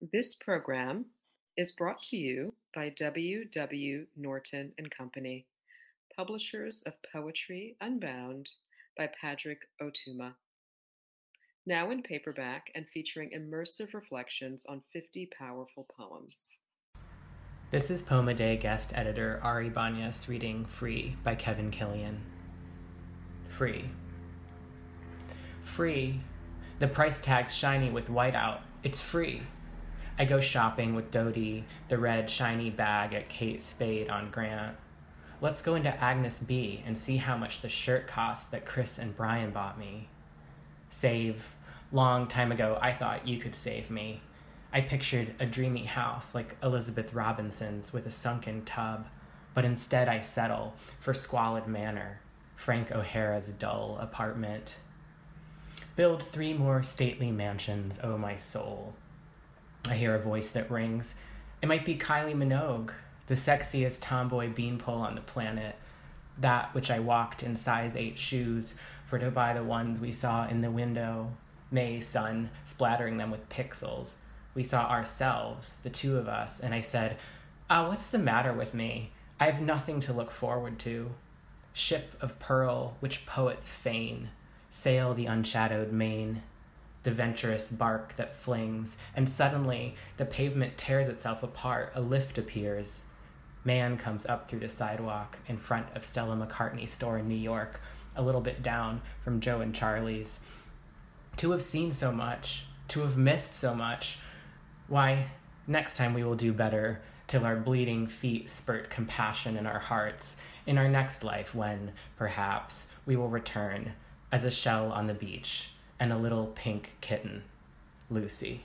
This program is brought to you by W. W. Norton and Company, publishers of Poetry Unbound by Padraig Ó Tuama. Now in paperback and featuring immersive reflections on 50 powerful poems. This is Poem a Day guest editor Ari Banias reading Free by Kevin Killian. Free. Free. The price tag's shiny with whiteout. It's free. I go shopping with Dodie, the red shiny bag at Kate Spade on Grant. Let's go into Agnes B and see how much the shirt cost that Chris and Brian bought me. Save. Long time ago, I thought you could save me. I pictured a dreamy house like Elizabeth Robinson's with a sunken tub, but instead I settle for squalid manor, Frank O'Hara's dull apartment. Build three more stately mansions, O oh my soul. I hear a voice that rings. It might be Kylie Minogue, the sexiest tomboy beanpole on the planet, that which I walked in size 8 shoes for to buy the ones we saw in the window, May sun splattering them with pixels we saw ourselves, the two of us, and I said, Ah, what's the matter with me? I have nothing to look forward to. Ship of pearl, which poets feign, sail the unshadowed main, the venturous bark that flings, and suddenly the pavement tears itself apart, a lift appears. Man comes up through the sidewalk in front of Stella McCartney's store in New York, a little bit down from Joe and Charlie's. To have seen so much, to have missed so much, why, next time we will do better till our bleeding feet spurt compassion in our hearts, in our next life when, perhaps, we will return as a shell on the beach and a little pink kitten, Lucy.